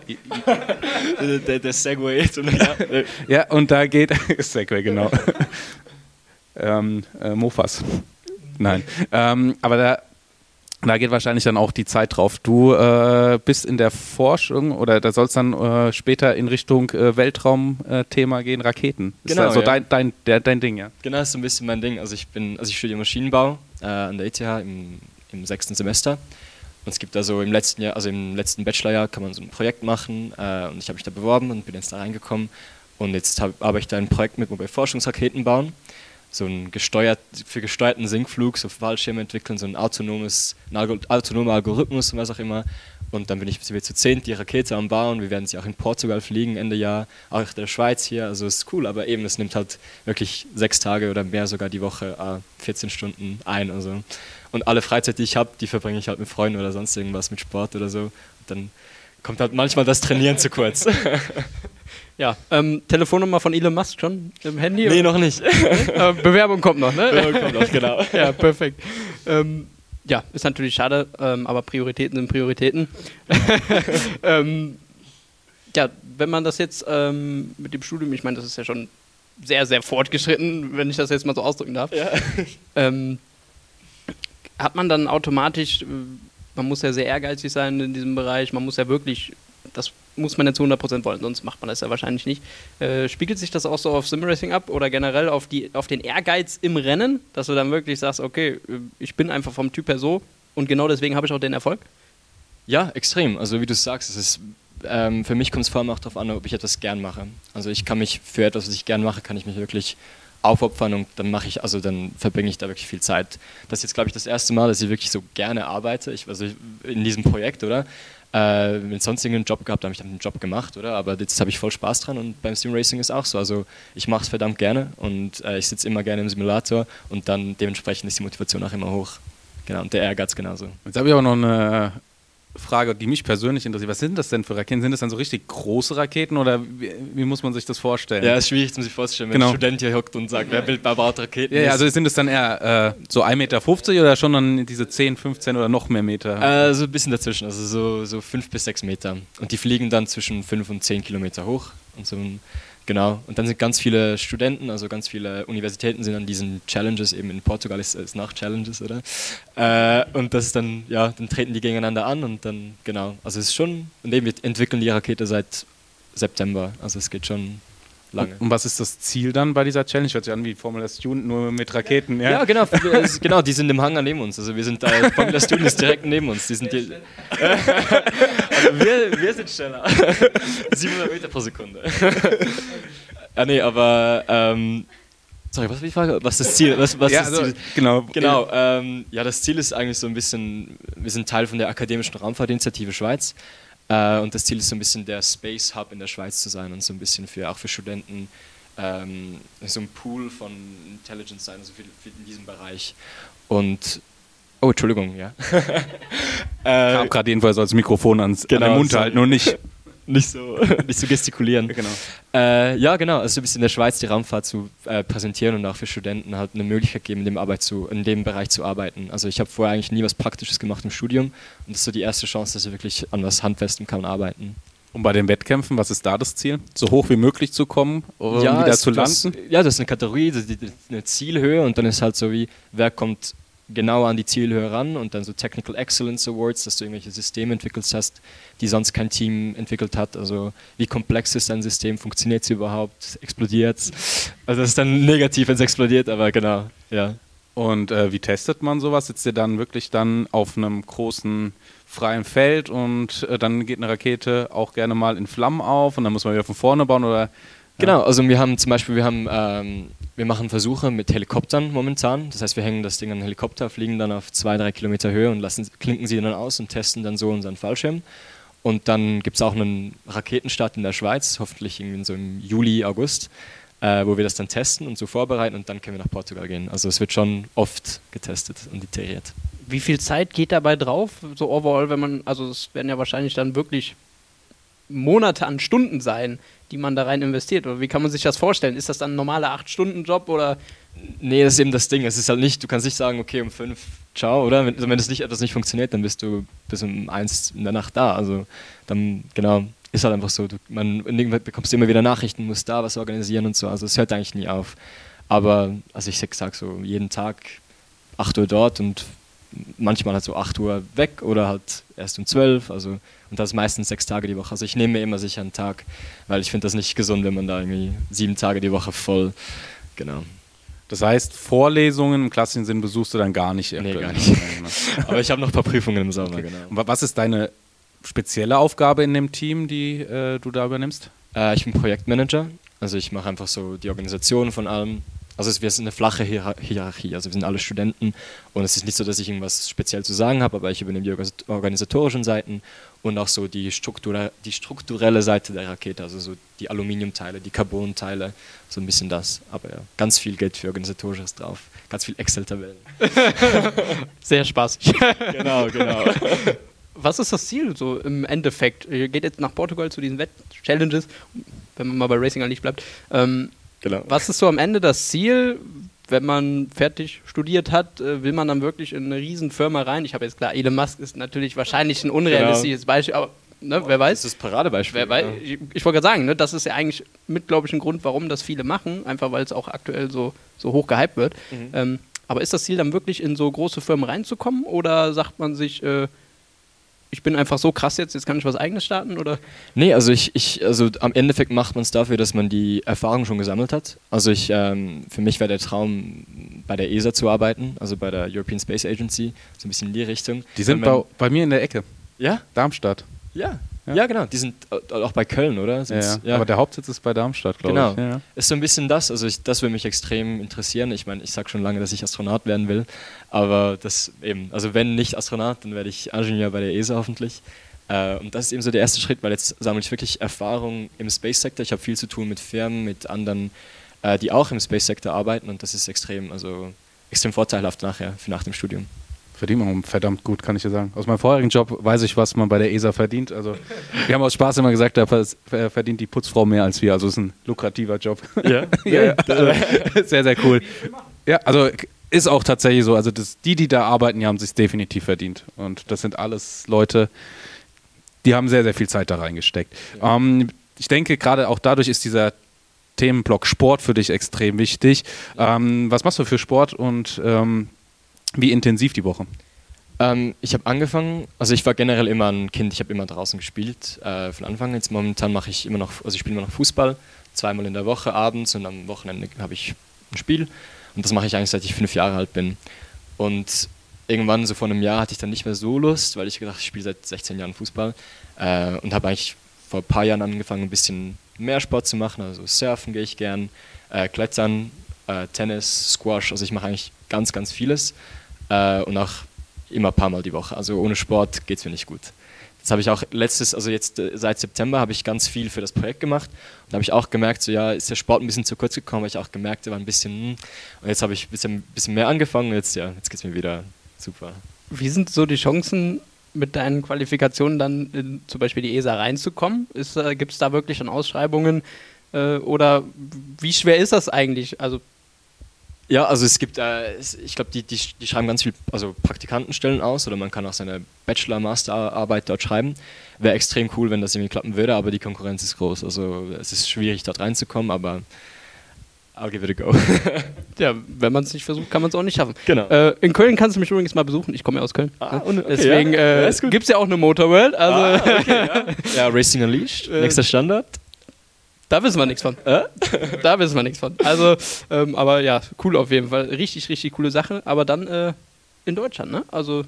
der, der Segway. ja. <laughs> ja, und da geht. <laughs> Segway, genau. ähm, äh, Mofas. Nein. Ähm, aber da, da geht wahrscheinlich dann auch die Zeit drauf. Du äh, bist in der Forschung oder da soll es dann äh, später in Richtung äh, Weltraumthema gehen, Raketen. Genau. also ja. dein, dein, der, dein Ding, ja. Genau, das ist so ein bisschen mein Ding. Also ich bin, also ich studiere Maschinenbau äh, an der ETH im, im sechsten Semester. Und es gibt da so im letzten Jahr, also im letzten Bachelorjahr kann man so ein Projekt machen äh, und ich habe mich da beworben und bin jetzt da reingekommen. Und jetzt hab, arbeite ich da ein Projekt mit, wir Forschungsraketen bauen. So ein gesteuert, für gesteuerten Sinkflug, so Fallschirme entwickeln, so ein autonomes, ein autonomer Algorithmus und was auch immer. Und dann bin ich wir zu zehn die Rakete am Bauen. Wir werden sie auch in Portugal fliegen Ende Jahr, auch in der Schweiz hier. Also ist cool, aber eben, es nimmt halt wirklich sechs Tage oder mehr sogar die Woche, äh, 14 Stunden ein. Also und alle Freizeit, die ich habe, die verbringe ich halt mit Freunden oder sonst irgendwas, mit Sport oder so. Und dann kommt halt manchmal das Trainieren zu kurz. <laughs> Ja, ähm, Telefonnummer von Elon Musk schon im Handy? Nee, noch nicht. <laughs> äh, Bewerbung kommt noch, ne? Bewerbung kommt noch, genau. <laughs> ja, perfekt. Ähm, ja, ist natürlich schade, ähm, aber Prioritäten sind Prioritäten. <laughs> ähm, ja, wenn man das jetzt ähm, mit dem Studium, ich meine, das ist ja schon sehr, sehr fortgeschritten, wenn ich das jetzt mal so ausdrücken darf. Ja. <laughs> Ähm, hat man dann automatisch, äh, man muss ja sehr ehrgeizig sein in diesem Bereich, man muss ja wirklich, das muss man zu 100% wollen, sonst macht man das ja wahrscheinlich nicht. Äh, spiegelt sich das auch so auf Simracing ab oder generell auf, die, auf den Ehrgeiz im Rennen, dass du dann wirklich sagst, okay, äh, ich bin einfach vom Typ her so und genau deswegen habe ich auch den Erfolg? Ja, extrem. Also wie du sagst, es ist, ähm, für mich kommt es vor allem auch darauf an, ob ich etwas gern mache. Also ich kann mich für etwas, was ich gern mache, kann ich mich wirklich aufopfern und dann mache ich, also dann verbringe ich da wirklich viel Zeit. Das ist jetzt, glaube ich, das erste Mal, dass ich wirklich so gerne arbeite. Ich, also in diesem Projekt, oder? Äh, wenn sonst irgendeinen Job gehabt, habe ich dann einen Job gemacht, oder? Aber jetzt habe ich voll Spaß dran und beim Sim Racing ist auch so. Also ich mache es verdammt gerne und äh, ich sitze immer gerne im Simulator und dann dementsprechend ist die Motivation auch immer hoch. Genau, und der Ehrgeiz genauso. Jetzt habe ich aber noch eine Frage, die mich persönlich interessiert. Was sind das denn für Raketen? Sind das dann so richtig große Raketen oder wie, wie muss man sich das vorstellen? Ja, ist schwierig, um sich vorzustellen, wenn Genau. ein Student hier hockt und sagt, wer will baut Raketen? Ja, ja, also sind es dann eher äh, so 1,50 Meter oder schon dann diese 10, 15 oder noch mehr Meter? Äh, so ein bisschen dazwischen, also so, so fünf bis sechs Meter. Und die fliegen dann zwischen fünf und zehn Kilometer hoch. Und so, ein- genau. Und dann sind ganz viele Studenten, also ganz viele Universitäten sind an diesen Challenges, eben in Portugal ist es nach Challenges, oder? Äh, und das ist dann, ja, dann treten die gegeneinander an und dann, genau. Also es ist schon, und eben wir entwickeln die Rakete seit September. Also es geht schon lange. Und was ist das Ziel dann bei dieser Challenge? Hört sich an wie Formula Student, nur mit Raketen. Ja, Ja, genau, <laughs> genau, die sind im Hangar neben uns. Also wir sind da, Formula Student ist direkt neben uns. Die sind die, also wir, wir sind schneller. <laughs> 700 Meter pro Sekunde. ah, nee, aber, ähm, sorry, was war die Frage? Was ist das Ziel? Was, was Ja, das also, Ziel? genau. Genau, ähm, ja, das Ziel ist eigentlich so ein bisschen, wir sind Teil von der Akademischen Raumfahrtinitiative Schweiz äh, und das Ziel ist so ein bisschen der Space Hub in der Schweiz zu sein und so ein bisschen für auch für Studenten ähm, so ein Pool von Intelligence sein, also für, für in diesem Bereich. Und, oh, Entschuldigung, ja. <laughs> Ich äh, habe gerade jedenfalls als Mikrofon ans, Genau, an den Mund sorry. halten und nicht. <laughs> nicht, so, <laughs> nicht so gestikulieren. genau. Äh, ja, genau. Also ein bisschen in der Schweiz die Raumfahrt zu äh, präsentieren und auch für Studenten halt eine Möglichkeit geben, in dem, Arbeit zu, in dem Bereich zu arbeiten. Also ich habe vorher eigentlich nie was Praktisches gemacht im Studium und das ist so die erste Chance, dass ich wirklich an was Handfestem kann arbeiten. Und bei den Wettkämpfen, was ist da das Ziel? So hoch wie möglich zu kommen, um wieder es- zu das, landen? ja, das ist eine Kategorie, das eine Zielhöhe und dann ist halt so wie, wer kommt genauer an die Zielhöhe ran und dann so Technical Excellence Awards, dass du irgendwelche Systeme entwickelt hast, die sonst kein Team entwickelt hat. Also wie komplex ist ein System, funktioniert es überhaupt, explodiert es? Also das ist dann negativ, wenn es explodiert, aber genau, ja. Und äh, wie testet man sowas? Sitzt ihr dann wirklich dann auf einem großen freien Feld und äh, dann geht eine Rakete auch gerne mal in Flammen auf und dann muss man wieder von vorne bauen oder Genau, also wir haben zum Beispiel, wir haben, ähm, wir machen Versuche mit Helikoptern momentan. Das heißt, wir hängen das Ding an einen Helikopter, fliegen dann auf zwei, drei Kilometer Höhe und lassen, klinken sie dann aus und testen dann so unseren Fallschirm. Und dann gibt es auch einen Raketenstart in der Schweiz, hoffentlich irgendwie so im Juli, August, äh, wo wir das dann testen und so vorbereiten und dann können wir nach Portugal gehen. Also es wird schon oft getestet und iteriert. Wie viel Zeit geht dabei drauf? So overall, wenn man, also es werden ja wahrscheinlich dann wirklich Monate an Stunden sein, die man da rein investiert. Oder wie kann man sich das vorstellen? Ist das dann ein normaler 8-Stunden-Job oder Nee, das ist eben das Ding. Es ist halt nicht, du kannst nicht sagen, okay, um fünf, ciao, oder? Wenn, also wenn das nicht, etwas nicht funktioniert, dann bist du bis um eins in der Nacht da. Also dann, genau, ist halt einfach so. Du, man irgendwann bekommst du immer wieder Nachrichten, musst da was organisieren und so. Also es hört eigentlich nie auf. Aber, also ich sag so, jeden Tag 8 Uhr dort und manchmal halt so 8 Uhr weg oder halt erst um 12. Also, und das meistens sechs Tage die Woche. Also ich nehme mir immer sicher einen Tag, weil ich finde das nicht gesund, wenn man da irgendwie sieben Tage die Woche voll, genau. das heißt, Vorlesungen im klassischen Sinn besuchst du dann gar nicht. Nee, aktuell. gar nicht. <laughs> Aber ich habe noch ein paar Prüfungen im Sommer, genau. Und wa- was ist deine spezielle Aufgabe in dem Team, die äh, du da übernimmst? Äh, ich bin Projektmanager, also ich mache einfach so die Organisation von allem. Also es, wir sind eine flache Hierar Hierarchie, also wir sind alle Studenten und es ist nicht so, dass ich irgendwas speziell zu sagen habe, aber ich übernehme die organisatorischen Seiten und auch so die, Struktura die strukturelle Seite der Rakete, also so die Aluminiumteile, die Carbonteile, so ein bisschen das. Aber ja, ganz viel Geld für organisatorisches drauf, ganz viel Excel-Tabellen. <laughs> sehr spaßig? genau, genau. <laughs> Was ist das Ziel so im Endeffekt? Ihr geht jetzt nach Portugal zu diesen Wett-Challenges, wenn man mal bei Racing nicht bleibt. Ähm, genau. was ist so am Ende das Ziel, wenn man fertig studiert hat? Äh, will man dann wirklich in eine Riesenfirma rein? Ich habe jetzt klar, Elon Musk ist natürlich wahrscheinlich ein unrealistisches Beispiel, aber ne, wer weiß? Das ist das Paradebeispiel. Weiß, ja. ich ich wollte gerade sagen, ne, das ist ja eigentlich mit, glaube ich, ein Grund, warum das viele machen, einfach weil es auch aktuell so, so hoch gehypt wird. Mhm. Ähm, aber ist das Ziel dann wirklich in so große Firmen reinzukommen oder sagt man sich, äh, ich bin einfach so krass jetzt, jetzt kann ich was eigenes starten oder? Nee, also ich, ich also am Endeffekt macht man es dafür, dass man die Erfahrung schon gesammelt hat. Also ich, ähm, für mich wäre der Traum, bei der ESA zu arbeiten, also bei der European Space Agency, so ein bisschen in die Richtung. Die sind bei, bei mir in der Ecke. Ja? Darmstadt. Ja. Ja. Ja, genau. Die sind äh, auch bei Köln, oder? Ja, ja. Aber der Hauptsitz ist bei Darmstadt, glaube Genau. ich. Ja, ja. Ist so ein bisschen das, also ich, das würde mich extrem interessieren. Ich meine, ich sage schon lange, dass ich Astronaut werden will, aber das eben, also wenn nicht Astronaut, dann werde ich Ingenieur bei der ESA hoffentlich. Äh, und das ist eben so der erste Schritt, weil jetzt sammle ich wirklich Erfahrung im Space-Sektor. Ich habe viel zu tun mit Firmen, mit anderen, äh, die auch im Space-Sektor arbeiten und das ist extrem, also extrem vorteilhaft nachher, für nach dem Studium. Verdient man verdammt gut, kann ich dir sagen. Aus meinem vorherigen Job weiß ich, was man bei der ESA verdient. Also, wir haben aus Spaß immer gesagt, da verdient die Putzfrau mehr als wir. Also, es ist ein lukrativer Job. Ja? <laughs> ja, ja. <laughs> Sehr, sehr cool. Ja, also ist auch tatsächlich so. Also, das, die, die da arbeiten, die haben sich definitiv verdient. Und das sind alles Leute, die haben sehr, sehr viel Zeit da reingesteckt. Ähm, ich denke, gerade auch dadurch ist dieser Themenblock Sport für dich extrem wichtig. Ähm, was machst du für Sport und ähm, wie intensiv die Woche? Ähm, ich habe angefangen, also ich war generell immer ein Kind, ich habe immer draußen gespielt, äh, von Anfang an. Jetzt momentan mache ich immer noch, also ich spiele immer noch Fußball, zweimal in der Woche abends und am Wochenende habe ich ein Spiel. Und das mache ich eigentlich seit ich fünf Jahre alt bin. Und irgendwann, so vor einem Jahr, hatte ich dann nicht mehr so Lust, weil ich gedacht, ich spiele seit 16 Jahren Fußball äh, und habe eigentlich vor ein paar Jahren angefangen, ein bisschen mehr Sport zu machen. Also surfen gehe ich gern, äh, klettern, äh, Tennis, Squash. Also ich mache eigentlich ganz, ganz vieles äh, und auch immer ein paar Mal die Woche. Also ohne Sport geht es mir nicht gut. Das habe ich auch letztes, also jetzt äh, seit September habe ich ganz viel für das Projekt gemacht und habe ich auch gemerkt, so ja, ist der Sport ein bisschen zu kurz gekommen, weil ich auch gemerkt, der war ein bisschen, hm. und jetzt habe ich ein bisschen, bisschen mehr angefangen und jetzt, ja, jetzt geht es mir wieder super. Wie sind so die Chancen, mit deinen Qualifikationen dann in zum Beispiel die ESA reinzukommen? Äh, Gibt es da wirklich dann Ausschreibungen? Äh, oder wie schwer ist das eigentlich? Also Ja, also es gibt, äh, ich glaube, die, die, die schreiben ganz viel, also Praktikantenstellen aus oder man kann auch seine Bachelor-Masterarbeit dort schreiben. Wäre extrem cool, wenn das irgendwie klappen würde, aber die Konkurrenz ist groß. Also es ist schwierig, dort reinzukommen, aber I'll give it a go. <laughs> ja, wenn man es nicht versucht, kann man es auch nicht schaffen. Genau. Äh, in Köln kannst du mich übrigens mal besuchen. Ich komme ja aus Köln. Ah, und- okay, Deswegen ja. äh, Ja, gibt es ja auch eine Motorworld. Also <laughs> ja, Racing Unleashed, Äh, nächster Standard. Da wissen wir nichts von. <laughs> da wissen wir nichts von. Also, ähm, aber ja, cool auf jeden Fall. Richtig, richtig coole Sache. Aber dann äh, in Deutschland, ne? Also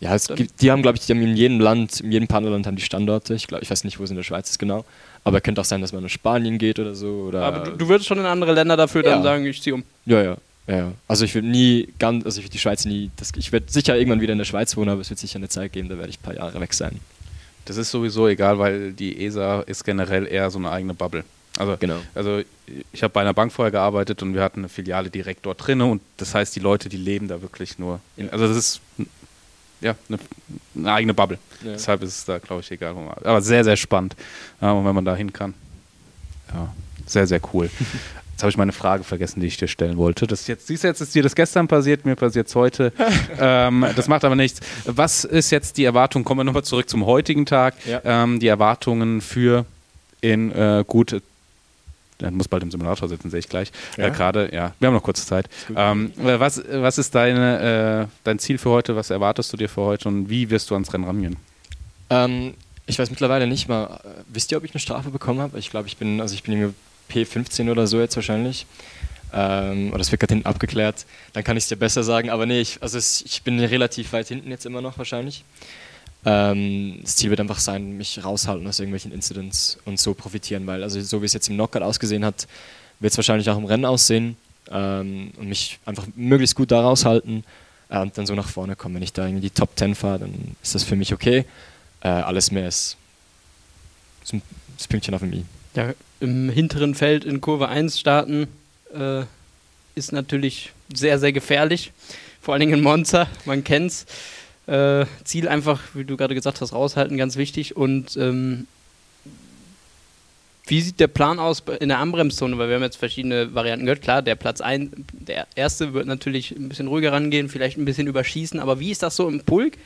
Ja, es Dann- gibt, die haben, glaube ich, die haben in jedem Land, in jedem Partnerland haben die Standorte. Ich, glaub, ich weiß nicht, wo es in der Schweiz ist genau. Aber könnte auch sein, dass man nach Spanien geht oder so. Oder aber du, du würdest schon in andere Länder dafür dann Ja. sagen, ich ziehe um. Ja, ja. ja, ja. Also ich würde nie ganz, also ich würde die Schweiz nie, das, ich werde sicher irgendwann wieder in der Schweiz wohnen, aber es wird sicher eine Zeit geben, da werde ich ein paar Jahre weg sein. Das ist sowieso egal, weil die ESA ist generell eher so eine eigene Bubble. Also, Genau. also ich habe bei einer Bank vorher gearbeitet und wir hatten eine Filiale direkt dort drin und das heißt, die Leute, die leben da wirklich nur. In, also das ist ja eine, eine eigene Bubble. Ja. Deshalb ist es da, glaube ich, egal. Aber sehr, sehr spannend. Ja, und wenn man da hin kann. Ja, sehr, sehr cool. <laughs> Jetzt habe ich meine Frage vergessen, die ich dir stellen wollte. Das jetzt, siehst du, jetzt ist dir das gestern passiert, mir passiert es heute. <laughs> ähm, das macht aber nichts. Was ist jetzt die Erwartung? Kommen wir nochmal zurück zum heutigen Tag. Ja. Ähm, die Erwartungen für in äh, gut. Dann muss bald im Simulator sitzen, sehe ich gleich. Ja. Äh, Gerade, ja. Wir haben noch kurze Zeit. Ähm, äh, was, was ist deine, äh, dein Ziel für heute? Was erwartest du dir für heute und wie wirst du ans Rennen rangehen? Ähm, ich weiß mittlerweile nicht mal, äh, wisst ihr, ob ich eine Strafe bekommen habe? Ich glaube, ich bin, also ich bin irgendwie P15 oder so jetzt wahrscheinlich. Ähm, oder es wird gerade hinten abgeklärt. Dann kann ich es dir besser sagen. Aber nee, ich, also es, ich bin relativ weit hinten jetzt immer noch wahrscheinlich. Ähm, das Ziel wird einfach sein, mich raushalten aus irgendwelchen Incidents und so profitieren, weil also so wie es jetzt im Knockout ausgesehen hat, wird es wahrscheinlich auch im Rennen aussehen ähm, und mich einfach möglichst gut da raushalten äh, und dann so nach vorne kommen. Wenn ich da irgendwie die Top 10 fahre, dann ist das für mich okay. Äh, alles mehr ist, das Pünktchen auf dem I. Ja, im hinteren Feld in Kurve 1 starten äh, ist natürlich sehr, sehr gefährlich. Vor allen Dingen in Monza, man kennt's. Äh, Ziel einfach, wie du gerade gesagt hast, raushalten, ganz wichtig. Und ähm, wie sieht der Plan aus in der Anbremszone? Weil wir haben jetzt verschiedene Varianten gehört. Klar, der Platz 1, der erste wird natürlich ein bisschen ruhiger rangehen, vielleicht ein bisschen überschießen. Aber wie ist das so im Pulk?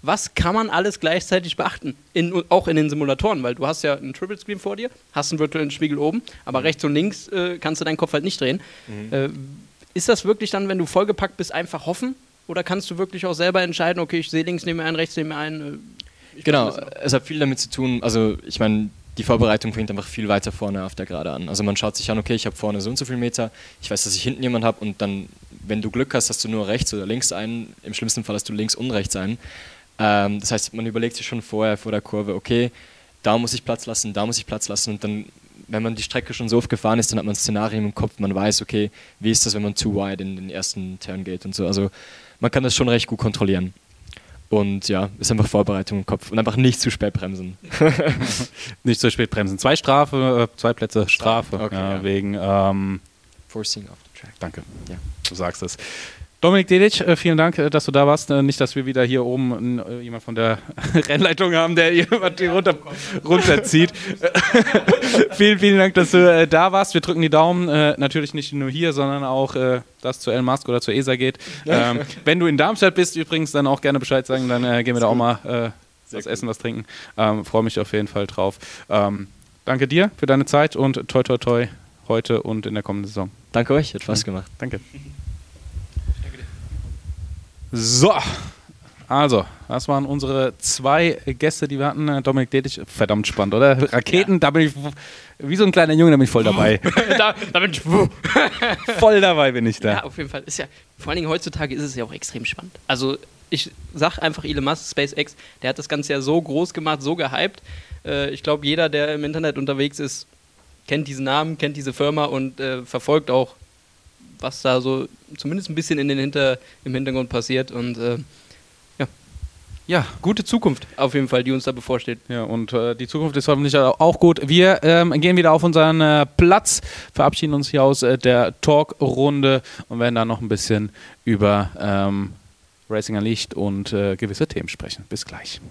Was kann man alles gleichzeitig beachten? In, auch in den Simulatoren, weil du hast ja einen Triple Screen vor dir, hast einen virtuellen Spiegel oben, aber rechts und links äh, kannst du deinen Kopf halt nicht drehen. Äh, ist das wirklich dann, wenn du vollgepackt bist, einfach hoffen? Oder kannst du wirklich auch selber entscheiden, okay, ich sehe links neben mir ein, rechts neben mir ein? Äh, Genau, es hat viel damit zu tun, also ich meine, die Vorbereitung fängt einfach viel weiter vorne auf der Gerade an. Also man schaut sich an, okay, ich habe vorne so und so viel Meter, ich weiß, dass ich hinten jemanden habe und dann, wenn du Glück hast, hast du nur rechts oder links einen, im schlimmsten Fall hast du links und rechts einen. Ähm, das heißt, man überlegt sich schon vorher vor der Kurve, okay, da muss ich Platz lassen, da muss ich Platz lassen und dann, wenn man die Strecke schon so oft gefahren ist, dann hat man Szenarien im Kopf, man weiß, okay, wie ist das, wenn man zu wide in den ersten Turn geht und so. Also man kann das schon recht gut kontrollieren. Und ja, ist einfach Vorbereitung im Kopf und einfach nicht zu spät bremsen. <laughs> Nicht zu spät bremsen. Zwei Strafe, äh, zwei Plätze Strafe. Okay, ja, ja. Wegen, ähm, Forcing off the track. danke, Ja. du sagst es. Dominik Dedic, äh, vielen Dank, äh, dass du da warst. Äh, Nicht, dass wir wieder hier oben jemand von der <laughs> Rennleitung haben, der jemand hier runter, runterzieht. <laughs> vielen, vielen Dank, dass du da warst. Wir drücken die Daumen. Natürlich nicht nur hier, sondern auch, dass zu El Musk oder zur ESA geht. Ähm, wenn du in Darmstadt bist, übrigens, dann auch gerne Bescheid sagen. Dann gehen wir da auch mal was essen, was trinken. Ähm, Freue mich auf jeden Fall drauf. Ähm, danke dir für deine Zeit und toi, toi, toi heute und in der kommenden Saison. Danke euch, hat Spaß gemacht. Danke. So, also, das waren unsere zwei Gäste, die wir hatten. Äh, Dominik Dedic, verdammt spannend, oder? Raketen, da bin ich wie so ein kleiner Junge, da bin ich voll dabei. <laughs> da, da bin ich. <laughs> voll dabei bin ich da. Ja, auf jeden Fall. Ist ja, vor allen Dingen heutzutage ist es ja auch extrem spannend. Also ich sag einfach Elon Musk, SpaceX, der hat das Ganze ja so groß gemacht, so gehypt. Äh, ich glaube, jeder, der im Internet unterwegs ist, kennt diesen Namen, kennt diese Firma und äh, verfolgt auch, was da so zumindest ein bisschen in den Hinter, im Hintergrund passiert. Und äh, ja. ja, gute Zukunft auf jeden Fall, die uns da bevorsteht. Ja, und äh, die Zukunft ist hoffentlich auch gut. Wir ähm, gehen wieder auf unseren äh, Platz, verabschieden uns hier aus äh, der Talkrunde und werden dann noch ein bisschen über ähm, Racing Licht und äh, gewisse Themen sprechen. Bis gleich.